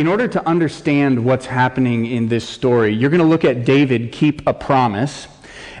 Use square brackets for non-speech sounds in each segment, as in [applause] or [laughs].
in order to understand what's happening in this story, you're going to look at David keep a promise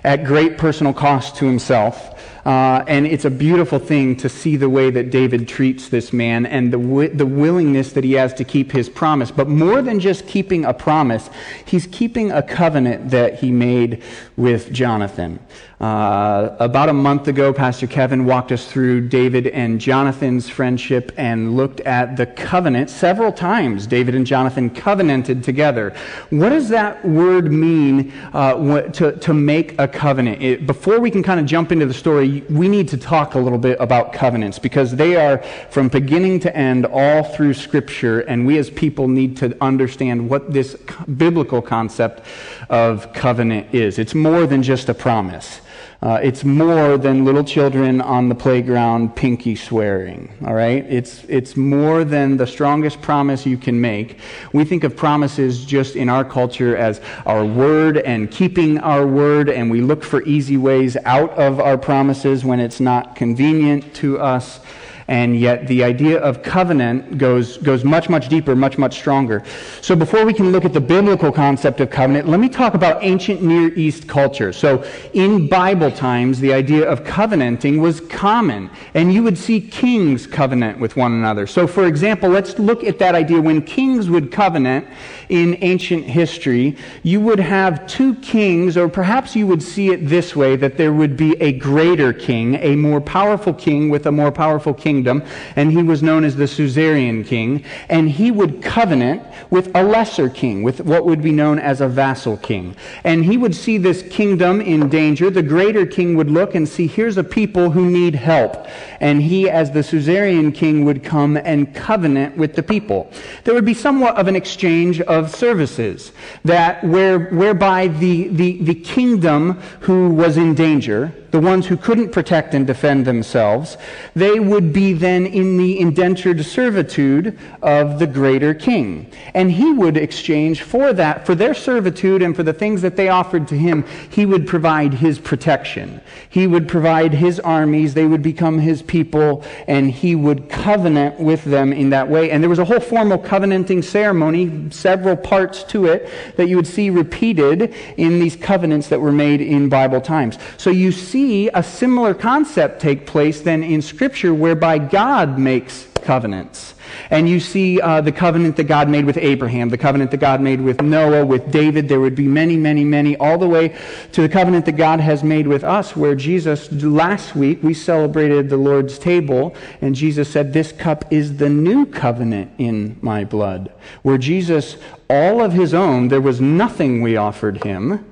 at great personal cost to himself. Uh, and it's a beautiful thing to see the way that David treats this man and the, the willingness that he has to keep his promise. But more than just keeping a promise, he's keeping a covenant that he made with Jonathan. Uh, about a month ago, Pastor Kevin walked us through David and Jonathan's friendship and looked at the covenant several times. David and Jonathan covenanted together. What does that word mean uh, to, to make a covenant? It, before we can kind of jump into the story, we need to talk a little bit about covenants because they are from beginning to end all through Scripture, and we as people need to understand what this biblical concept of covenant is. It's more than just a promise. Uh, it's more than little children on the playground pinky swearing, all right? It's, it's more than the strongest promise you can make. We think of promises just in our culture as our word and keeping our word, and we look for easy ways out of our promises when it's not convenient to us and yet the idea of covenant goes, goes much, much deeper, much, much stronger. So before we can look at the biblical concept of covenant, let me talk about ancient Near East culture. So in Bible times, the idea of covenanting was common, and you would see kings covenant with one another. So for example, let's look at that idea when kings would covenant in ancient history, you would have two kings, or perhaps you would see it this way that there would be a greater king, a more powerful king with a more powerful kingdom, and he was known as the Suzerain king, and he would covenant with a lesser king, with what would be known as a vassal king. And he would see this kingdom in danger. The greater king would look and see, here's a people who need help. And he, as the Suzerain king, would come and covenant with the people. There would be somewhat of an exchange of of services that where, whereby the, the, the kingdom who was in danger the ones who couldn't protect and defend themselves, they would be then in the indentured servitude of the greater king. And he would exchange for that, for their servitude and for the things that they offered to him, he would provide his protection. He would provide his armies, they would become his people, and he would covenant with them in that way. And there was a whole formal covenanting ceremony, several parts to it, that you would see repeated in these covenants that were made in Bible times. So you see a similar concept take place then in Scripture whereby God makes covenants. And you see uh, the covenant that God made with Abraham, the covenant that God made with Noah, with David. There would be many, many, many, all the way to the covenant that God has made with us, where Jesus, last week, we celebrated the Lord's table, and Jesus said, This cup is the new covenant in my blood. Where Jesus, all of his own, there was nothing we offered him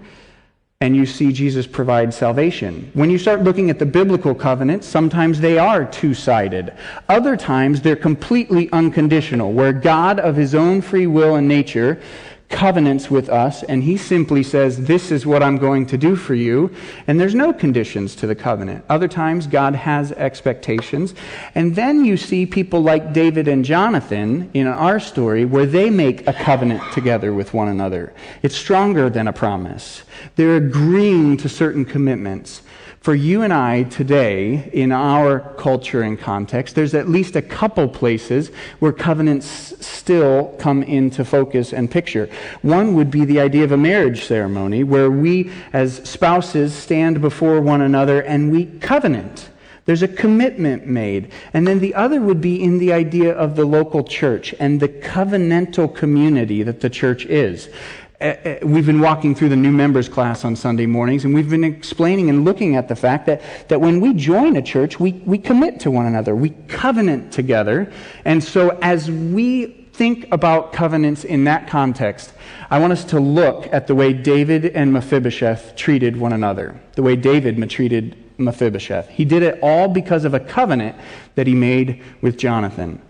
and you see Jesus provide salvation. When you start looking at the biblical covenants, sometimes they are two sided. Other times they're completely unconditional, where God, of his own free will and nature, covenants with us, and he simply says, This is what I'm going to do for you. And there's no conditions to the covenant. Other times, God has expectations. And then you see people like David and Jonathan in our story where they make a covenant together with one another. It's stronger than a promise. They're agreeing to certain commitments for you and I today, in our culture and context, there's at least a couple places where covenants still come into focus and picture. One would be the idea of a marriage ceremony where we, as spouses, stand before one another and we covenant. There's a commitment made. And then the other would be in the idea of the local church and the covenantal community that the church is. Uh, uh, we've been walking through the new members class on Sunday mornings, and we've been explaining and looking at the fact that, that when we join a church, we, we commit to one another, we covenant together. And so, as we think about covenants in that context, I want us to look at the way David and Mephibosheth treated one another, the way David treated Mephibosheth. He did it all because of a covenant that he made with Jonathan.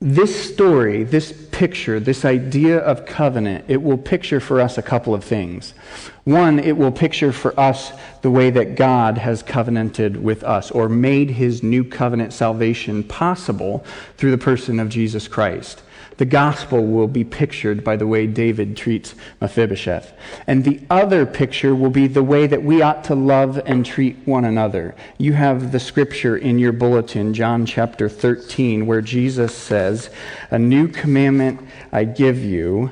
This story, this picture, this idea of covenant, it will picture for us a couple of things. One, it will picture for us the way that God has covenanted with us or made his new covenant salvation possible through the person of Jesus Christ. The gospel will be pictured by the way David treats Mephibosheth. And the other picture will be the way that we ought to love and treat one another. You have the scripture in your bulletin, John chapter 13, where Jesus says, A new commandment I give you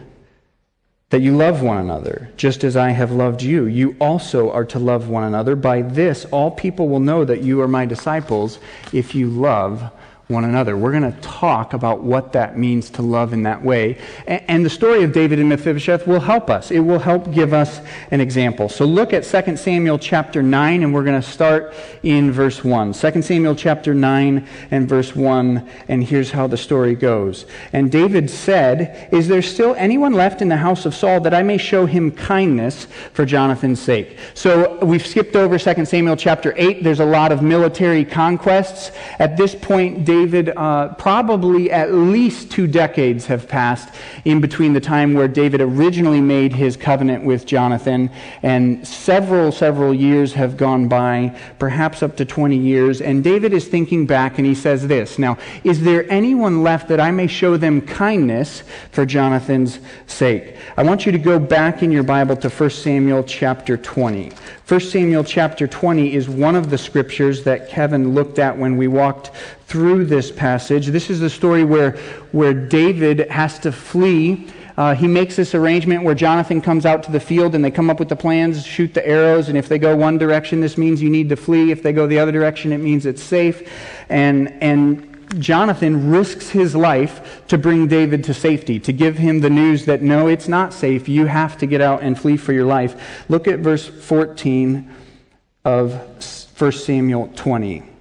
that you love one another, just as I have loved you. You also are to love one another. By this, all people will know that you are my disciples if you love one another. We're going to talk about what that means to love in that way. And the story of David and Mephibosheth will help us. It will help give us an example. So look at 2 Samuel chapter 9, and we're going to start in verse 1. 2 Samuel chapter 9 and verse 1, and here's how the story goes. And David said, Is there still anyone left in the house of Saul that I may show him kindness for Jonathan's sake? So we've skipped over 2 Samuel chapter 8. There's a lot of military conquests. At this point, David David, uh, probably at least two decades have passed in between the time where David originally made his covenant with Jonathan, and several, several years have gone by, perhaps up to 20 years. And David is thinking back and he says this Now, is there anyone left that I may show them kindness for Jonathan's sake? I want you to go back in your Bible to 1 Samuel chapter 20. 1 Samuel chapter 20 is one of the scriptures that Kevin looked at when we walked through this passage. This is the story where, where David has to flee. Uh, he makes this arrangement where Jonathan comes out to the field and they come up with the plans, shoot the arrows, and if they go one direction, this means you need to flee. If they go the other direction, it means it's safe. And, and Jonathan risks his life to bring David to safety, to give him the news that no, it's not safe. You have to get out and flee for your life. Look at verse 14 of 1 Samuel 20.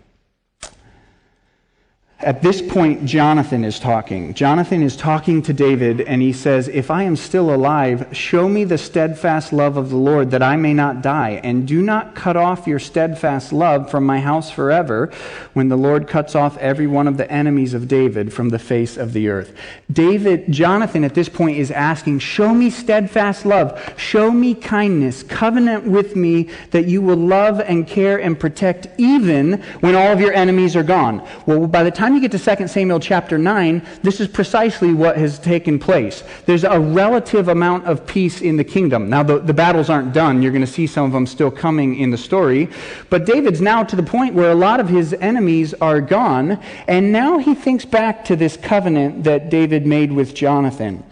At this point, Jonathan is talking. Jonathan is talking to David, and he says, If I am still alive, show me the steadfast love of the Lord, that I may not die. And do not cut off your steadfast love from my house forever, when the Lord cuts off every one of the enemies of David from the face of the earth. David, Jonathan at this point is asking, Show me steadfast love. Show me kindness. Covenant with me that you will love and care and protect even when all of your enemies are gone. Well, by the time you get to 2 Samuel chapter 9, this is precisely what has taken place. There's a relative amount of peace in the kingdom. Now, the, the battles aren't done. You're going to see some of them still coming in the story. But David's now to the point where a lot of his enemies are gone. And now he thinks back to this covenant that David made with Jonathan.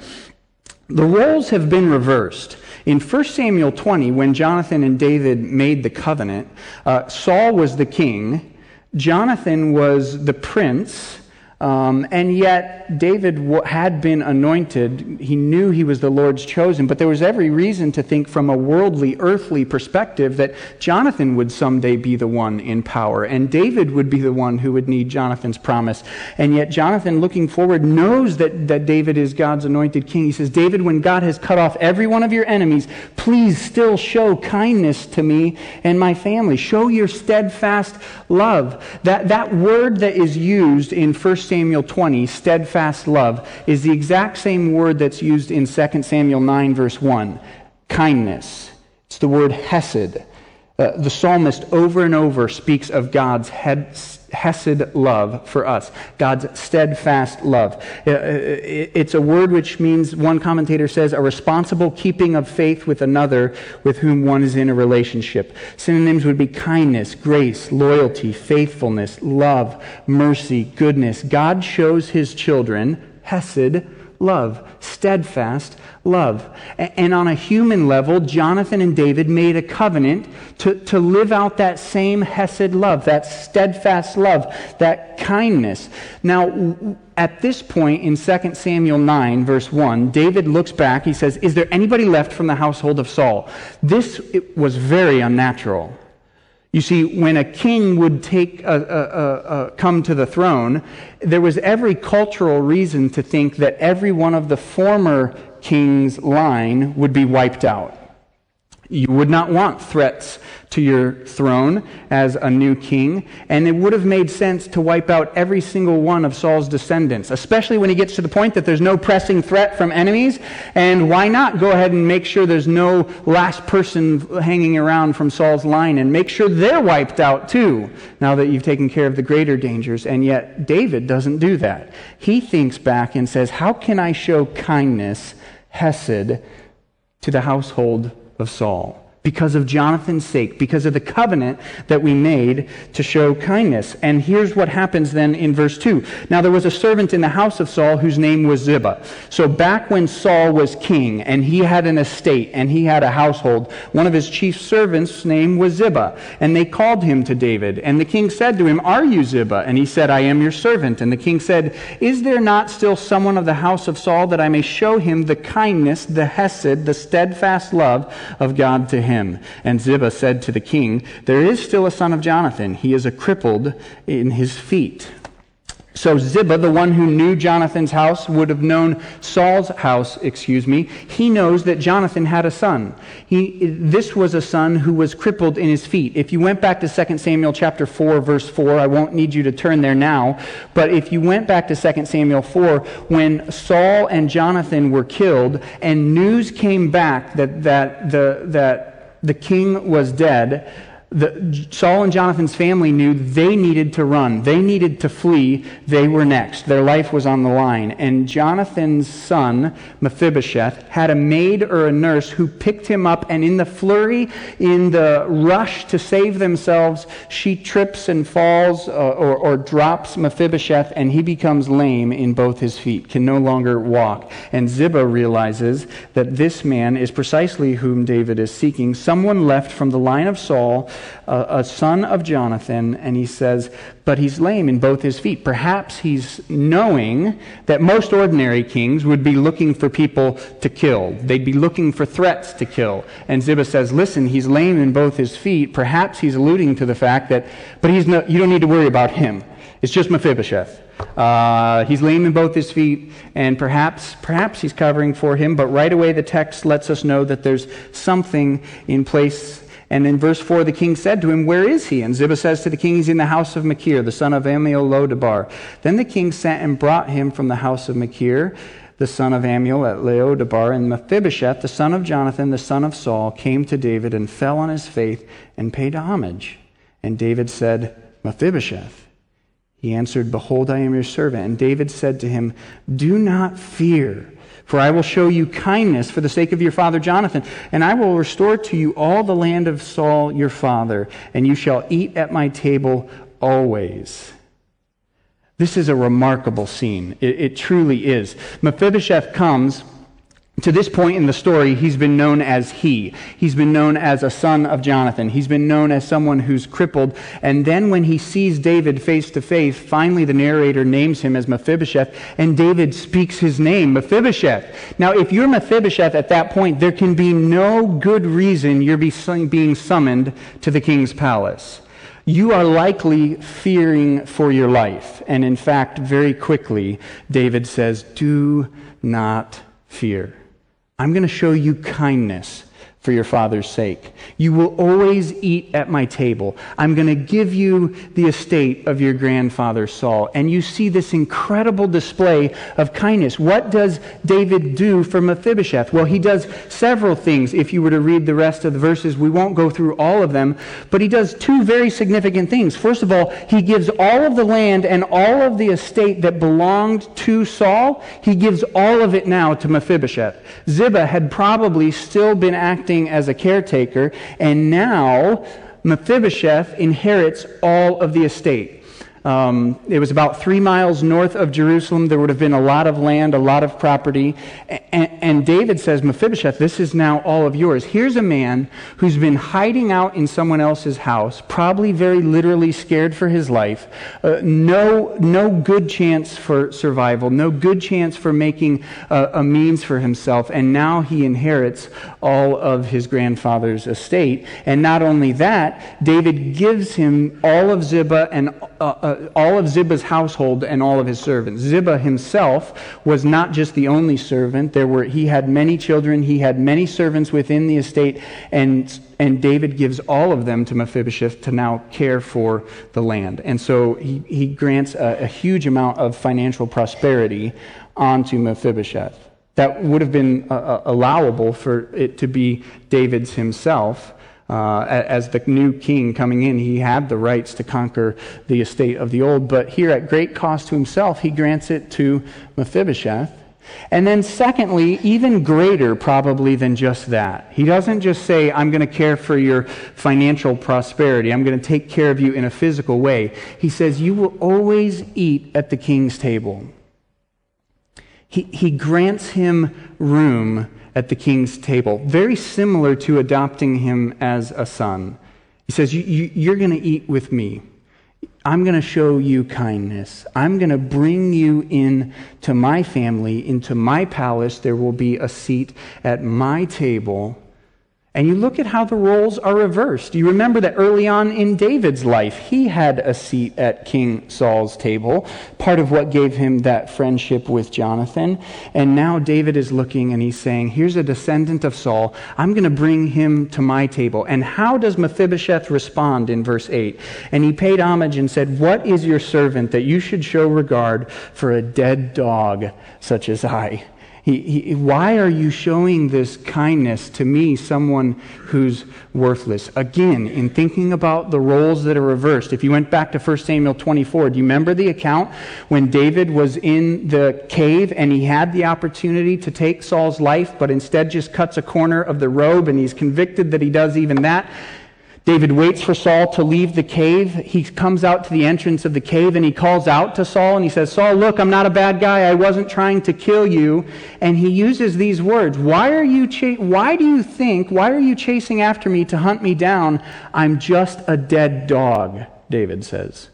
The roles have been reversed. In 1 Samuel 20, when Jonathan and David made the covenant, uh, Saul was the king Jonathan was the prince um, and yet, David had been anointed. He knew he was the Lord's chosen, but there was every reason to think from a worldly, earthly perspective that Jonathan would someday be the one in power, and David would be the one who would need Jonathan's promise. And yet, Jonathan, looking forward, knows that, that David is God's anointed king. He says, David, when God has cut off every one of your enemies, please still show kindness to me and my family. Show your steadfast love. That, that word that is used in 1 Samuel 20, steadfast love, is the exact same word that's used in 2 Samuel 9, verse 1 kindness. It's the word hesed. Uh, the psalmist over and over speaks of God's hesed love for us, God's steadfast love. Uh, uh, it's a word which means, one commentator says, a responsible keeping of faith with another with whom one is in a relationship. Synonyms would be kindness, grace, loyalty, faithfulness, love, mercy, goodness. God shows his children hesed love, steadfast love. And on a human level, Jonathan and David made a covenant to, to live out that same Hesed love, that steadfast love, that kindness. Now, at this point in 2 Samuel 9, verse 1, David looks back. He says, Is there anybody left from the household of Saul? This was very unnatural. You see, when a king would take a, a, a, come to the throne, there was every cultural reason to think that every one of the former king's line would be wiped out. You would not want threats to your throne as a new king, and it would have made sense to wipe out every single one of Saul's descendants, especially when he gets to the point that there's no pressing threat from enemies. And why not go ahead and make sure there's no last person hanging around from Saul's line and make sure they're wiped out too, now that you've taken care of the greater dangers. And yet, David doesn't do that. He thinks back and says, How can I show kindness, hesed, to the household of Saul? Because of Jonathan's sake, because of the covenant that we made to show kindness. And here's what happens then in verse 2. Now there was a servant in the house of Saul whose name was Ziba. So back when Saul was king and he had an estate and he had a household, one of his chief servants' name was Ziba. And they called him to David. And the king said to him, Are you Ziba? And he said, I am your servant. And the king said, Is there not still someone of the house of Saul that I may show him the kindness, the hesed, the steadfast love of God to him? Him. And Ziba said to the king, There is still a son of Jonathan. He is a crippled in his feet. So Ziba, the one who knew Jonathan's house, would have known Saul's house, excuse me. He knows that Jonathan had a son. He, this was a son who was crippled in his feet. If you went back to 2 Samuel chapter 4, verse 4, I won't need you to turn there now, but if you went back to 2 Samuel 4, when Saul and Jonathan were killed, and news came back that, that, the, that the king was dead, the, Saul and Jonathan's family knew they needed to run. They needed to flee. They were next. Their life was on the line. And Jonathan's son, Mephibosheth, had a maid or a nurse who picked him up, and in the flurry, in the rush to save themselves, she trips and falls uh, or, or drops Mephibosheth, and he becomes lame in both his feet, can no longer walk. And Ziba realizes that this man is precisely whom David is seeking, someone left from the line of Saul a, a son of Jonathan, and he says, but he's lame in both his feet. Perhaps he's knowing that most ordinary kings would be looking for people to kill. They'd be looking for threats to kill. And Ziba says, listen, he's lame in both his feet. Perhaps he's alluding to the fact that, but he's no, you don't need to worry about him. It's just Mephibosheth. Uh, he's lame in both his feet, and perhaps, perhaps he's covering for him, but right away the text lets us know that there's something in place and in verse 4, the king said to him, Where is he? And Ziba says to the king, He's in the house of Machir, the son of Ammiel Lodebar. Then the king sent and brought him from the house of Machir, the son of Ammiel at Lodebar. And Mephibosheth, the son of Jonathan, the son of Saul, came to David and fell on his face and paid homage. And David said, Mephibosheth. He answered, Behold, I am your servant. And David said to him, Do not fear for I will show you kindness for the sake of your father Jonathan, and I will restore to you all the land of Saul your father, and you shall eat at my table always. This is a remarkable scene. It, it truly is. Mephibosheth comes to this point in the story, he's been known as he. He's been known as a son of Jonathan. He's been known as someone who's crippled. And then when he sees David face to face, finally the narrator names him as Mephibosheth, and David speaks his name, Mephibosheth. Now, if you're Mephibosheth at that point, there can be no good reason you're being summoned to the king's palace. You are likely fearing for your life. And in fact, very quickly, David says, Do not fear. I'm going to show you kindness for your father's sake. You will always eat at my table. I'm going to give you the estate of your grandfather Saul. And you see this incredible display of kindness. What does David do for Mephibosheth? Well, he does several things. If you were to read the rest of the verses, we won't go through all of them, but he does two very significant things. First of all, he gives all of the land and all of the estate that belonged to Saul, he gives all of it now to Mephibosheth. Ziba had probably still been acting acting as a caretaker, and now Mephibosheth inherits all of the estate. Um, it was about three miles north of Jerusalem. There would have been a lot of land, a lot of property. And, and, David says, Mephibosheth, this is now all of yours. Here's a man who's been hiding out in someone else's house, probably very literally scared for his life. Uh, no, no good chance for survival, no good chance for making a, a means for himself. And now he inherits all of his grandfather's estate. And not only that, David gives him all of Ziba and uh, uh all of Ziba's household and all of his servants. Ziba himself was not just the only servant. There were, he had many children, he had many servants within the estate, and, and David gives all of them to Mephibosheth to now care for the land. And so he, he grants a, a huge amount of financial prosperity onto Mephibosheth. That would have been uh, uh allowable for it to be David's himself. Uh, as the new king coming in, he had the rights to conquer the estate of the old. But here, at great cost to himself, he grants it to Mephibosheth. And then, secondly, even greater probably than just that. He doesn't just say, I'm going to care for your financial prosperity, I'm going to take care of you in a physical way. He says, You will always eat at the king's table. He, he grants him room at the king's table, very similar to adopting him as a son. He says, you, you, You're going to eat with me. I'm going to show you kindness. I'm going to bring you in to my family, into my palace. There will be a seat at my table. And you look at how the roles are reversed. You remember that early on in David's life, he had a seat at King Saul's table, part of what gave him that friendship with Jonathan. And now David is looking and he's saying, Here's a descendant of Saul. I'm going to bring him to my table. And how does Mephibosheth respond in verse 8? And he paid homage and said, What is your servant that you should show regard for a dead dog such as I? He, he, why are you showing this kindness to me, someone who's worthless? Again, in thinking about the roles that are reversed, if you went back to 1 Samuel 24, do you remember the account when David was in the cave and he had the opportunity to take Saul's life, but instead just cuts a corner of the robe and he's convicted that he does even that? David waits for Saul to leave the cave. He comes out to the entrance of the cave and he calls out to Saul and he says, Saul, look, I'm not a bad guy. I wasn't trying to kill you. And he uses these words. Why are you cha- why do you think, why are you chasing after me to hunt me down? I'm just a dead dog, David says.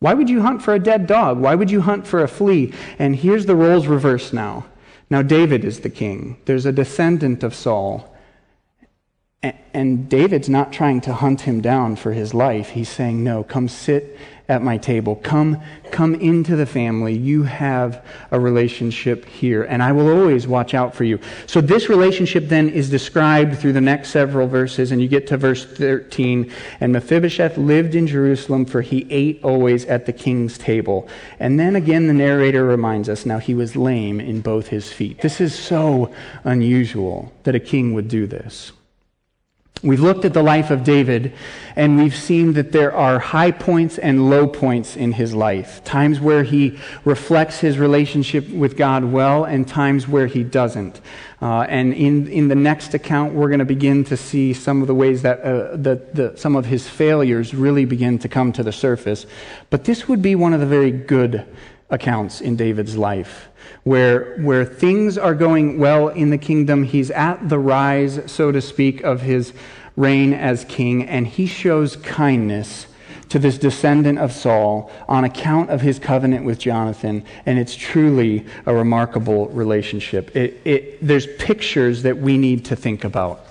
Why would you hunt for a dead dog? Why would you hunt for a flea? And here's the roles reversed now. Now David is the king. There's a descendant of Saul. And David's not trying to hunt him down for his life. He's saying, No, come sit at my table. Come, come into the family. You have a relationship here, and I will always watch out for you. So, this relationship then is described through the next several verses, and you get to verse 13. And Mephibosheth lived in Jerusalem, for he ate always at the king's table. And then again, the narrator reminds us now he was lame in both his feet. This is so unusual that a king would do this. We've looked at the life of David and we've seen that there are high points and low points in his life. Times where he reflects his relationship with God well and times where he doesn't. Uh, and in, in the next account, we're going to begin to see some of the ways that, uh, that the, some of his failures really begin to come to the surface. But this would be one of the very good accounts in David's life where, where things are going well in the kingdom. He's at the rise, so to speak, of his reign as king, and he shows kindness to this descendant of Saul on account of his covenant with Jonathan, and it's truly a remarkable relationship. It, it, there's pictures that we need to think about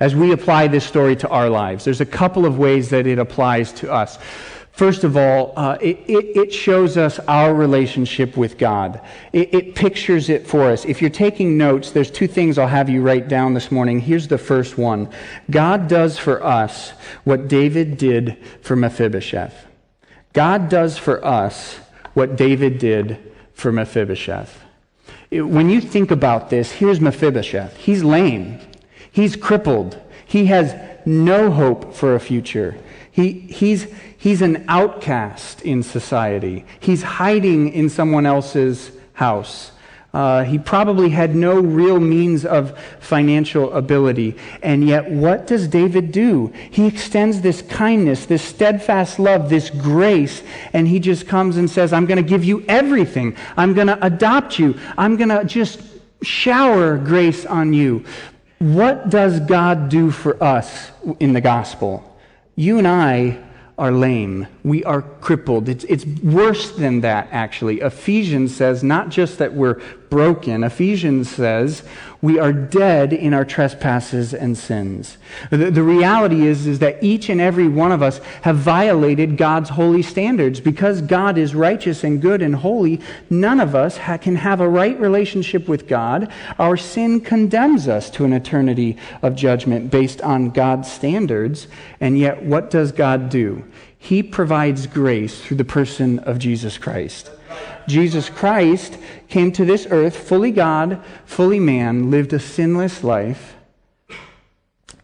as we apply this story to our lives. There's a couple of ways that it applies to us. First of all, uh, it, it, it, shows us our relationship with God. It, it, pictures it for us. If you're taking notes, there's two things I'll have you write down this morning. Here's the first one God does for us what David did for Mephibosheth. God does for us what David did for Mephibosheth. When you think about this, here's Mephibosheth. He's lame, he's crippled, he has no hope for a future. He, he's, he's an outcast in society. He's hiding in someone else's house. Uh, he probably had no real means of financial ability. And yet, what does David do? He extends this kindness, this steadfast love, this grace, and he just comes and says, I'm going to give you everything. I'm going to adopt you. I'm going to just shower grace on you. What does God do for us in the gospel? You and I are lame. We are crippled. It's, it's worse than that, actually. Ephesians says not just that we're broken, Ephesians says we are dead in our trespasses and sins. The, the reality is, is that each and every one of us have violated God's holy standards. Because God is righteous and good and holy, none of us ha- can have a right relationship with God. Our sin condemns us to an eternity of judgment based on God's standards. And yet, what does God do? He provides grace through the person of Jesus Christ. Jesus Christ came to this earth, fully God, fully man, lived a sinless life,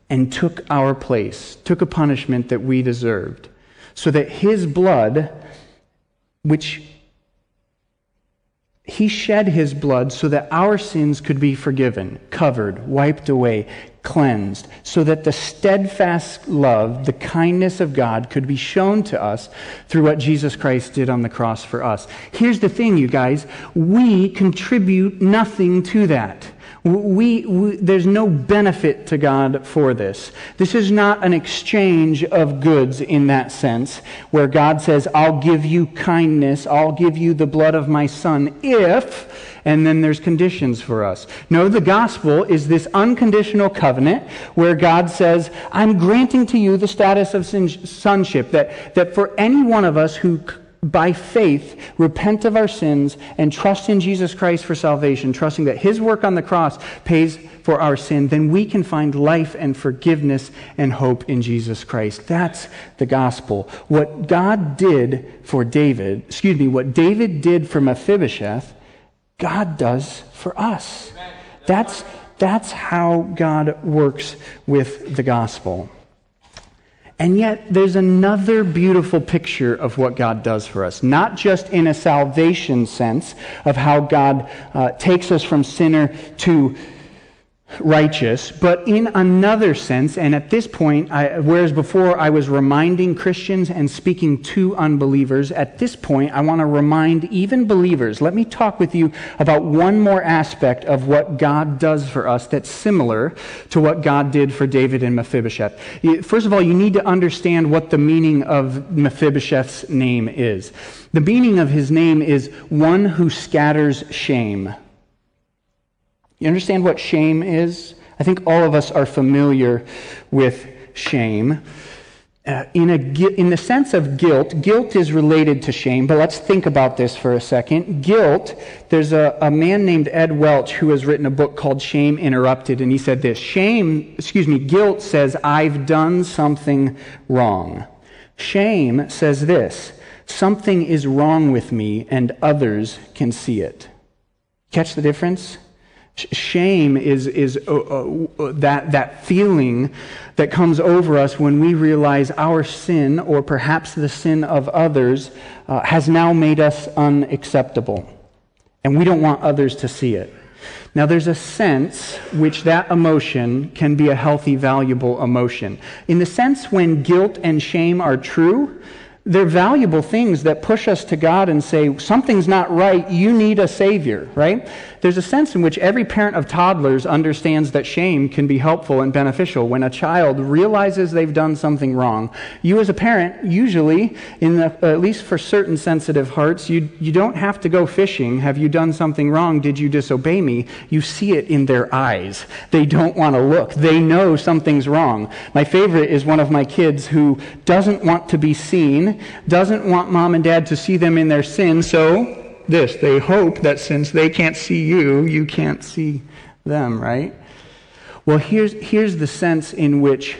and took our place, took a punishment that we deserved, so that his blood, which he shed his blood so that our sins could be forgiven, covered, wiped away, cleansed, so that the steadfast love, the kindness of God could be shown to us through what Jesus Christ did on the cross for us. Here's the thing, you guys we contribute nothing to that. We, we, there's no benefit to God for this. This is not an exchange of goods in that sense, where God says, I'll give you kindness, I'll give you the blood of my son if, and then there's conditions for us. No, the gospel is this unconditional covenant where God says, I'm granting to you the status of sonship, that, that for any one of us who by faith, repent of our sins and trust in Jesus Christ for salvation, trusting that his work on the cross pays for our sin, then we can find life and forgiveness and hope in Jesus Christ. That's the gospel. What God did for David, excuse me, what David did for Mephibosheth, God does for us. That's, that's how God works with the gospel. And yet, there's another beautiful picture of what God does for us. Not just in a salvation sense of how God uh, takes us from sinner to righteous, but in another sense, and at this point, I, whereas before I was reminding Christians and speaking to unbelievers, at this point I want to remind even believers. Let me talk with you about one more aspect of what God does for us that's similar to what God did for David and Mephibosheth. First of all, you need to understand what the meaning of Mephibosheth's name is. The meaning of his name is one who scatters shame. You understand what shame is? I think all of us are familiar with shame. Uh, in, a, in the sense of guilt, guilt is related to shame, but let's think about this for a second. Guilt, there's a, a man named Ed Welch who has written a book called Shame Interrupted, and he said this Shame, excuse me, guilt says, I've done something wrong. Shame says this something is wrong with me, and others can see it. Catch the difference? Shame is, is uh, uh, that, that feeling that comes over us when we realize our sin, or perhaps the sin of others, uh, has now made us unacceptable. And we don't want others to see it. Now, there's a sense which that emotion can be a healthy, valuable emotion. In the sense when guilt and shame are true, they're valuable things that push us to God and say, something's not right, you need a Savior, right? There's a sense in which every parent of toddlers understands that shame can be helpful and beneficial. When a child realizes they've done something wrong, you as a parent, usually, in the, at least for certain sensitive hearts, you, you don't have to go fishing. Have you done something wrong? Did you disobey me? You see it in their eyes. They don't want to look. They know something's wrong. My favorite is one of my kids who doesn't want to be seen, doesn't want mom and dad to see them in their sin, so this they hope that since they can't see you, you can't see them, right? Well, here's, here's the sense in which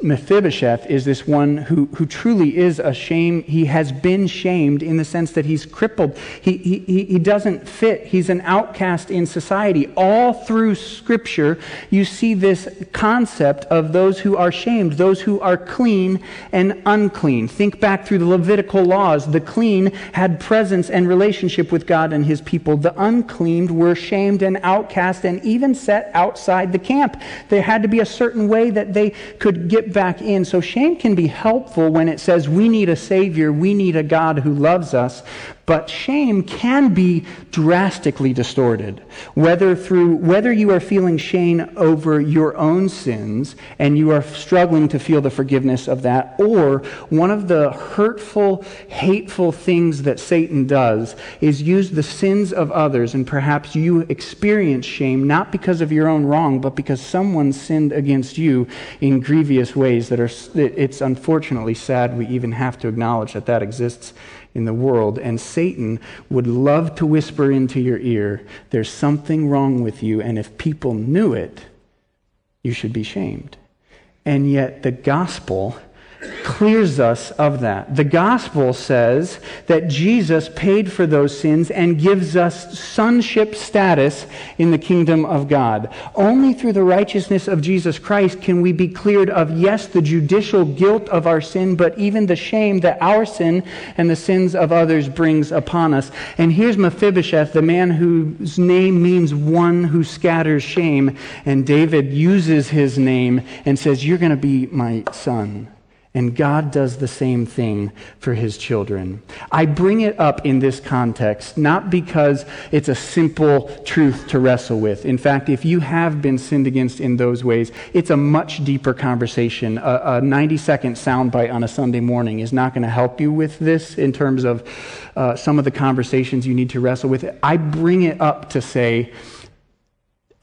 Mephibosheth is this one who, who truly is a shame. He has been shamed in the sense that he's crippled. He, he, he doesn't fit. He's an outcast in society. All through Scripture, you see this concept of those who are shamed, those who are clean and unclean. Think back through the Levitical laws. The clean had presence and relationship with God and his people. The unclean were shamed and outcast and even set outside the camp. There had to be a certain way that they could get back in. So shame can be helpful when it says we need a Savior, we need a God who loves us. But shame can be drastically distorted, whether through whether you are feeling shame over your own sins and you are struggling to feel the forgiveness of that, or one of the hurtful, hateful things that Satan does is use the sins of others, and perhaps you experience shame not because of your own wrong, but because someone sinned against you in grievous ways that are. It's unfortunately sad we even have to acknowledge that that exists in the world, and Satan would love to whisper into your ear, There's something wrong with you, and if people knew it, you should be shamed. And yet, the gospel clears us of that. The gospel says that Jesus paid for those sins and gives us sonship status in the kingdom of God. Only through the righteousness of Jesus Christ can we be cleared of, yes, the judicial guilt of our sin, but even the shame that our sin and the sins of others brings upon us. And here's Mephibosheth, the man whose name means one who scatters shame. And David uses his name and says, You're going to be my son. And God does the same thing for his children. I bring it up in this context, not because it's a simple truth to wrestle with. In fact, if you have been sinned against in those ways, it's a much deeper conversation. A, 90 second soundbite on a Sunday morning is not going to help you with this in terms of uh, some of the conversations you need to wrestle with. I bring it up to say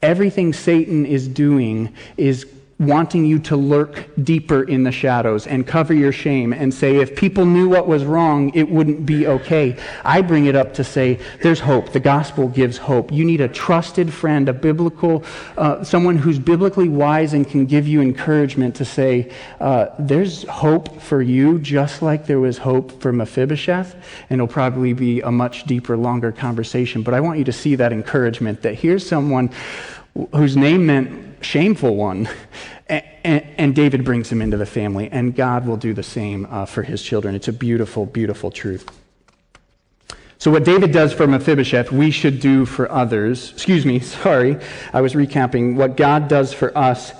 everything Satan is doing is wanting you to lurk deeper in the shadows and cover your shame and say, if people knew what was wrong, it wouldn't be okay. I bring it up to say, there's hope. The gospel gives hope. You need a trusted friend, a biblical, uh, someone who's biblically wise and can give you encouragement to say, uh, there's hope for you, just like there was hope for Mephibosheth. And it'll probably be a much deeper, longer conversation. But I want you to see that encouragement that here's someone whose name meant shameful one. And, and, David brings him into the family, and God will do the same uh, for his children. It's a beautiful, beautiful truth. So, what David does for Mephibosheth, we should do for others. Excuse me, [laughs] sorry. I was recapping. What God does for us,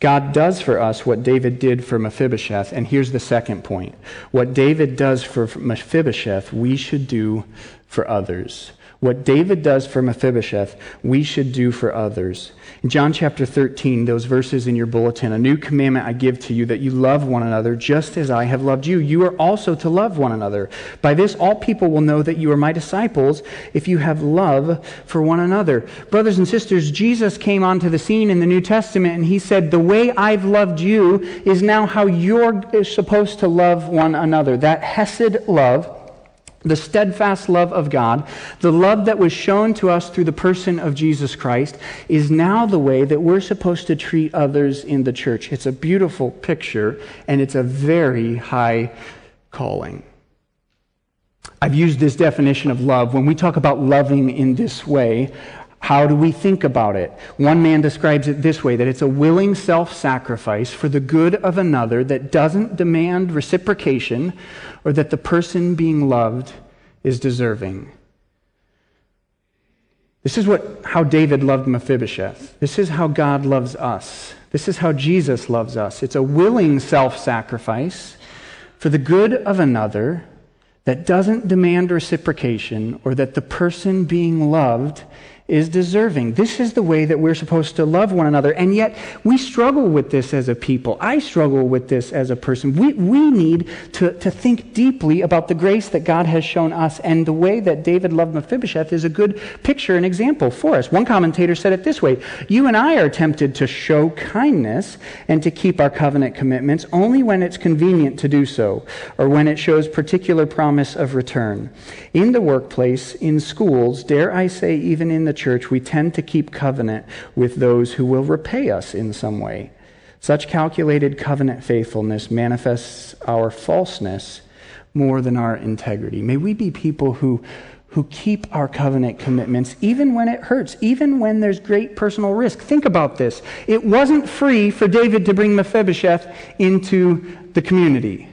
God does for us what David did for Mephibosheth. And here's the second point what David does for Mephibosheth, we should do for others. What David does for Mephibosheth, we should do for others. In John chapter 13, those verses in your bulletin, a new commandment I give to you that you love one another just as I have loved you. You are also to love one another. By this, all people will know that you are my disciples if you have love for one another. Brothers and sisters, Jesus came onto the scene in the New Testament and he said, The way I've loved you is now how you're supposed to love one another. That Hesed love the steadfast love of God, the love that was shown to us through the person of Jesus Christ, is now the way that we're supposed to treat others in the church. It's a beautiful picture, and it's a very high calling. I've used this definition of love. When we talk about loving in this way, how do we think about it? One man describes it this way that it's a willing self sacrifice for the good of another that doesn't demand reciprocation or that the person being loved is deserving. This is what, how David loved Mephibosheth. This is how God loves us. This is how Jesus loves us. It's a willing self sacrifice for the good of another that doesn't demand reciprocation or that the person being loved is deserving. This is the way that we're supposed to love one another. And yet, we struggle with this as a people. I struggle with this as a person. We, we need to, to think deeply about the grace that God has shown us. And the way that David loved Mephibosheth is a good picture and example for us. One commentator said it this way You and I are tempted to show kindness and to keep our covenant commitments only when it's convenient to do so, or when it shows particular promise of return. In the workplace, in schools, dare I say, even in the church, we tend to keep covenant with those who will repay us in some way. Such calculated covenant faithfulness manifests our falseness more than our integrity. May we be people who, who keep our covenant commitments even when it hurts, even when there's great personal risk. Think about this. It wasn't free for David to bring Mephibosheth into the community.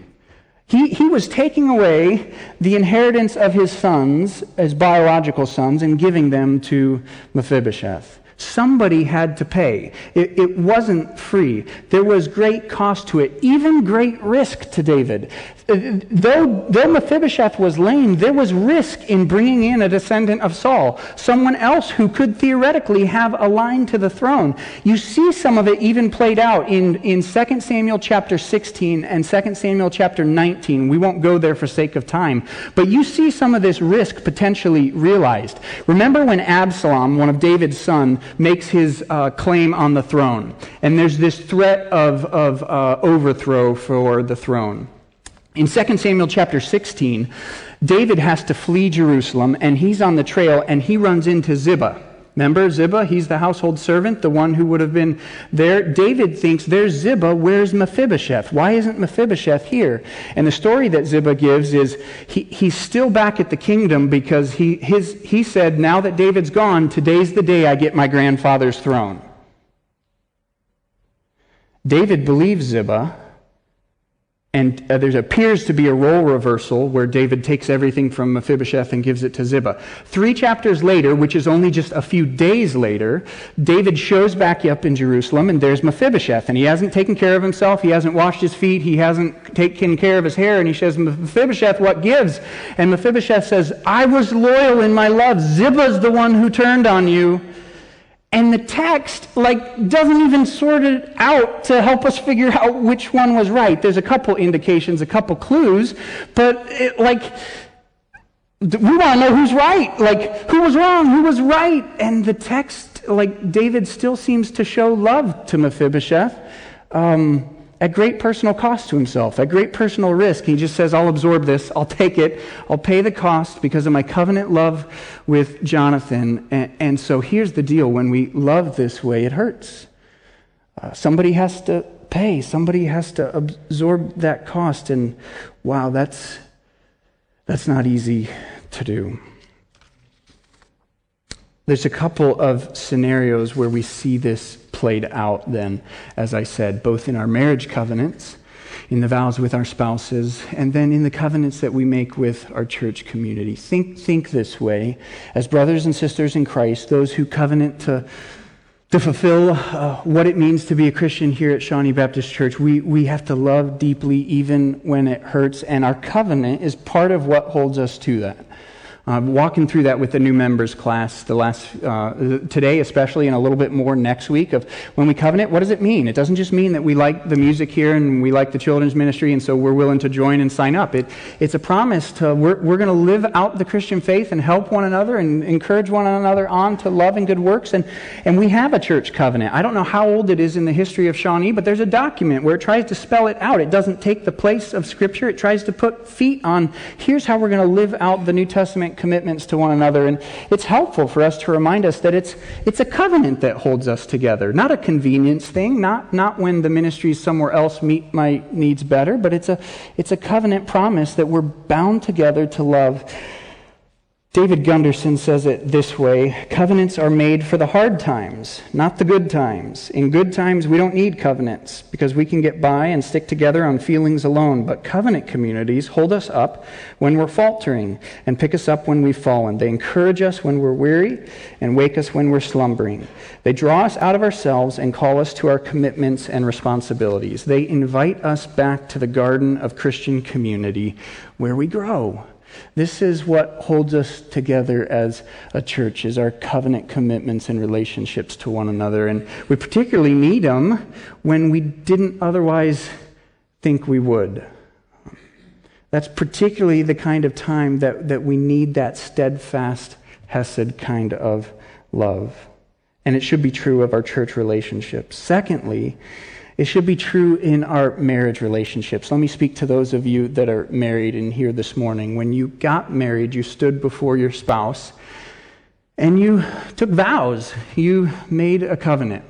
He, he was taking away the inheritance of his sons, his biological sons, and giving them to Mephibosheth. Somebody had to pay. It, it, wasn't free. There was great cost to it, even great risk to David. Though, though Mephibosheth was lame, there was risk in bringing in a descendant of Saul, someone else who could theoretically have a line to the throne. You see some of it even played out in, in 2 Samuel chapter 16 and 2 Samuel chapter 19. We won't go there for sake of time, but you see some of this risk potentially realized. Remember when Absalom, one of David's sons, makes his uh, claim on the throne, and there's this threat of, of uh, overthrow for the throne. In 2 Samuel chapter 16, David has to flee Jerusalem, and he's on the trail, and he runs into Ziba. Remember Ziba? He's the household servant, the one who would have been there. David thinks, There's Ziba. Where's Mephibosheth? Why isn't Mephibosheth here? And the story that Ziba gives is he, he's still back at the kingdom because he, his, he said, Now that David's gone, today's the day I get my grandfather's throne. David believes Ziba and uh, there appears to be a role reversal where David takes everything from Mephibosheth and gives it to Ziba. Three chapters later, which is only just a few days later, David shows back up in Jerusalem, and there's Mephibosheth. And he hasn't taken care of himself, he hasn't washed his feet, he hasn't taken care of his hair. And he says, Mephibosheth, what gives? And Mephibosheth says, I was loyal in my love. Ziba's the one who turned on you. And the text, like, doesn't even sort it out to help us figure out which one was right. There's a couple indications, a couple clues, but it, like, we want to know who's right. Like, who was wrong? Who was right? And the text, like, David still seems to show love to Mephibosheth. Um, at great personal cost to himself, at great personal risk. He just says, I'll absorb this, I'll take it, I'll pay the cost because of my covenant love with Jonathan. And, and so here's the deal when we love this way, it hurts. Uh, somebody has to pay, somebody has to absorb that cost. And wow, that's, that's not easy to do. There's a couple of scenarios where we see this played out, then, as I said, both in our marriage covenants, in the vows with our spouses, and then in the covenants that we make with our church community. Think, think this way as brothers and sisters in Christ, those who covenant to to fulfill uh, what it means to be a Christian here at Shawnee Baptist Church, we, we have to love deeply even when it hurts, and our covenant is part of what holds us to that. Uh, walking through that with the new members class the last uh, today, especially, and a little bit more next week. Of when we covenant, what does it mean? It doesn't just mean that we like the music here and we like the children's ministry, and so we're willing to join and sign up. It, it's a promise to we're, we're going to live out the Christian faith and help one another and encourage one another on to love and good works. And and we have a church covenant. I don't know how old it is in the history of Shawnee, but there's a document where it tries to spell it out. It doesn't take the place of Scripture. It tries to put feet on. Here's how we're going to live out the New Testament commitments to one another. And it's helpful for us to remind us that it's, it's a covenant that holds us together, not a convenience thing, not, not when the ministries somewhere else meet my needs better, but it's a, it's a covenant promise that we're bound together to love David Gundersen says it this way Covenants are made for the hard times, not the good times. In good times, we don't need covenants because we can get by and stick together on feelings alone. But covenant communities hold us up when we're faltering and pick us up when we've fallen. They encourage us when we're weary and wake us when we're slumbering. They draw us out of ourselves and call us to our commitments and responsibilities. They invite us back to the garden of Christian community where we grow this is what holds us together as a church is our covenant commitments and relationships to one another and we particularly need them when we didn't otherwise think we would. That's particularly the kind of time that, that we need that steadfast, Hesed kind of love. And it should be true of our church relationships. Secondly, it should be true in our marriage relationships. Let me speak to those of you that are married in here this morning. When you got married, you stood before your spouse and you took vows. You made a covenant.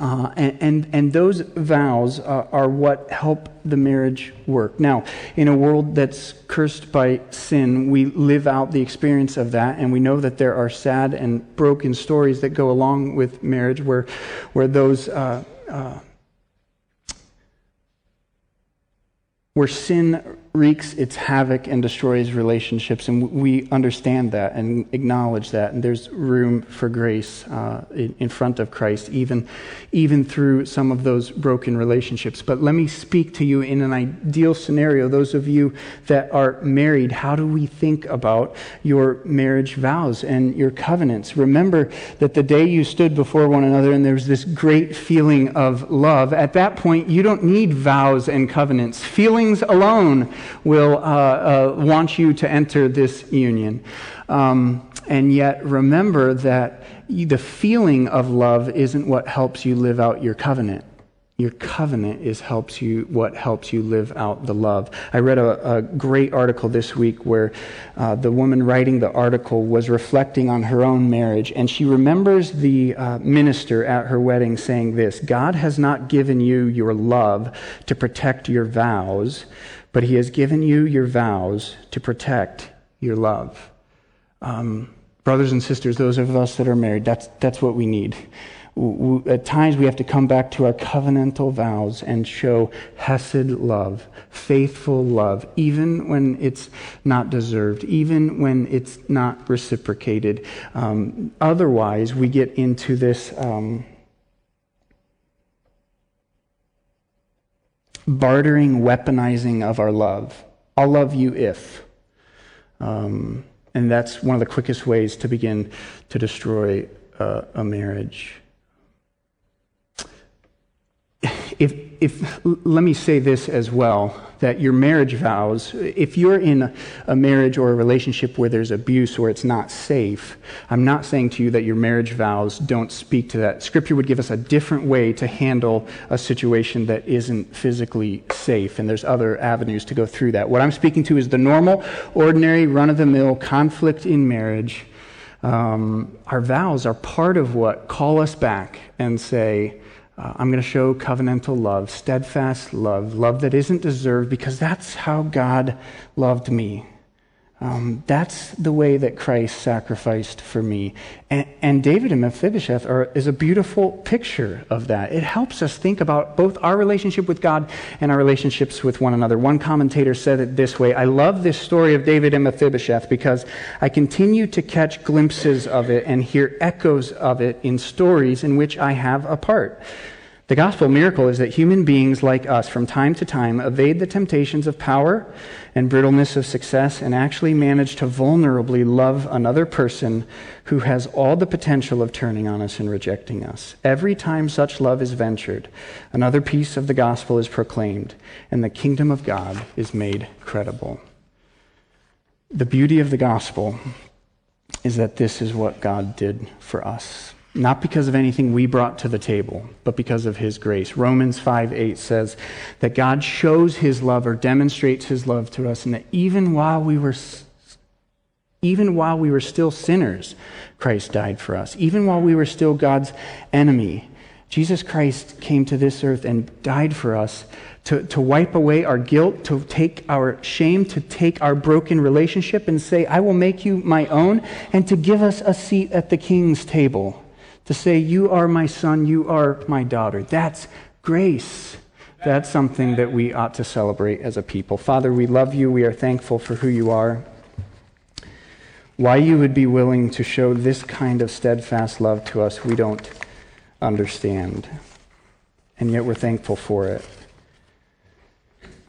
Uh, and, and, and, those vows uh, are what help the marriage work. Now, in a world that's cursed by sin, we live out the experience of that, and we know that there are sad and broken stories that go along with marriage where, where those. Uh, uh where sin wreaks its havoc and destroys relationships, and we understand that and acknowledge that. And there's room for grace uh, in, in, front of Christ, even, even through some of those broken relationships. But let me speak to you in an ideal scenario. Those of you that are married, how do we think about your marriage vows and your covenants? Remember that the day you stood before one another and there was this great feeling of love, at that point, you don't need vows and covenants. Feelings alone will uh, uh, want you to enter this union. Um, and yet, remember that the feeling of love isn't what helps you live out your covenant. Your covenant is helps you what helps you live out the love. I read a, a great article this week where uh, the woman writing the article was reflecting on her own marriage, and she remembers the uh, minister at her wedding saying this: "God has not given you your love to protect your vows, but He has given you your vows to protect your love." Um, brothers and sisters, those of us that are married, that's that's what we need at times we have to come back to our covenantal vows and show hesed love, faithful love, even when it's not deserved, even when it's not reciprocated. Um, otherwise, we get into this. Um, bartering, weaponizing of our love. I'll love you if. Um, and that's one of the quickest ways to begin to destroy uh, a marriage if, if, let me say this as well that your marriage vows, if you're in a marriage or a relationship where there's abuse or it's not safe, I'm not saying to you that your marriage vows don't speak to that. Scripture would give us a different way to handle a situation that isn't physically safe, and there's other avenues to go through that. What I'm speaking to is the normal, ordinary, run of the mill conflict in marriage. Um, our vows are part of what call us back and say, uh, I'm going to show covenantal love, steadfast love, love that isn't deserved because that's how God loved me. Um, that's the way that Christ sacrificed for me. And, and David and Mephibosheth are, is a beautiful picture of that. It helps us think about both our relationship with God and our relationships with one another. One commentator said it this way I love this story of David and Mephibosheth because I continue to catch glimpses of it and hear echoes of it in stories in which I have a part. The gospel miracle is that human beings like us, from time to time, evade the temptations of power and brittleness of success and actually manage to vulnerably love another person who has all the potential of turning on us and rejecting us. Every time such love is ventured, another piece of the gospel is proclaimed, and the kingdom of God is made credible. The beauty of the gospel is that this is what God did for us not because of anything we brought to the table, but because of his grace. Romans 5 8 says that God shows his love or demonstrates his love to us, and that even while we were even while we were still sinners, Christ died for us. Even while we were still God's enemy, Jesus Christ came to this earth and died for us to, to wipe away our guilt, to take our shame, to take our broken relationship and say, I will make you my own, and to give us a seat at the king's table to say, You are my son, you are my daughter. That's grace. That's something that we ought to celebrate as a people. Father, we love you. We are thankful for who you are. Why you would be willing to show this kind of steadfast love to us, we don't understand. And yet we're thankful for it.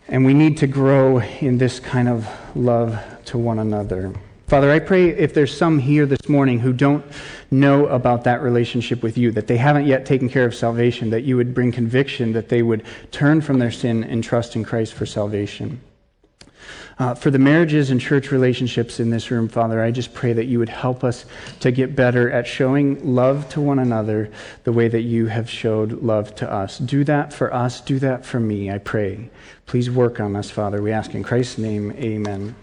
And we need to grow in this kind of love to one another. Father, I pray if there's some here this morning who don't know about that relationship with you, that they haven't yet taken care of salvation, that you would bring conviction, that they would turn from their sin and trust in Christ for salvation. Uh, for the marriages and church relationships in this room, Father, I just pray that you would help us to get better at showing love to one another the way that you have showed love to us. Do that for us. Do that for me, I pray. Please work on us, Father. We ask in Christ's name, amen.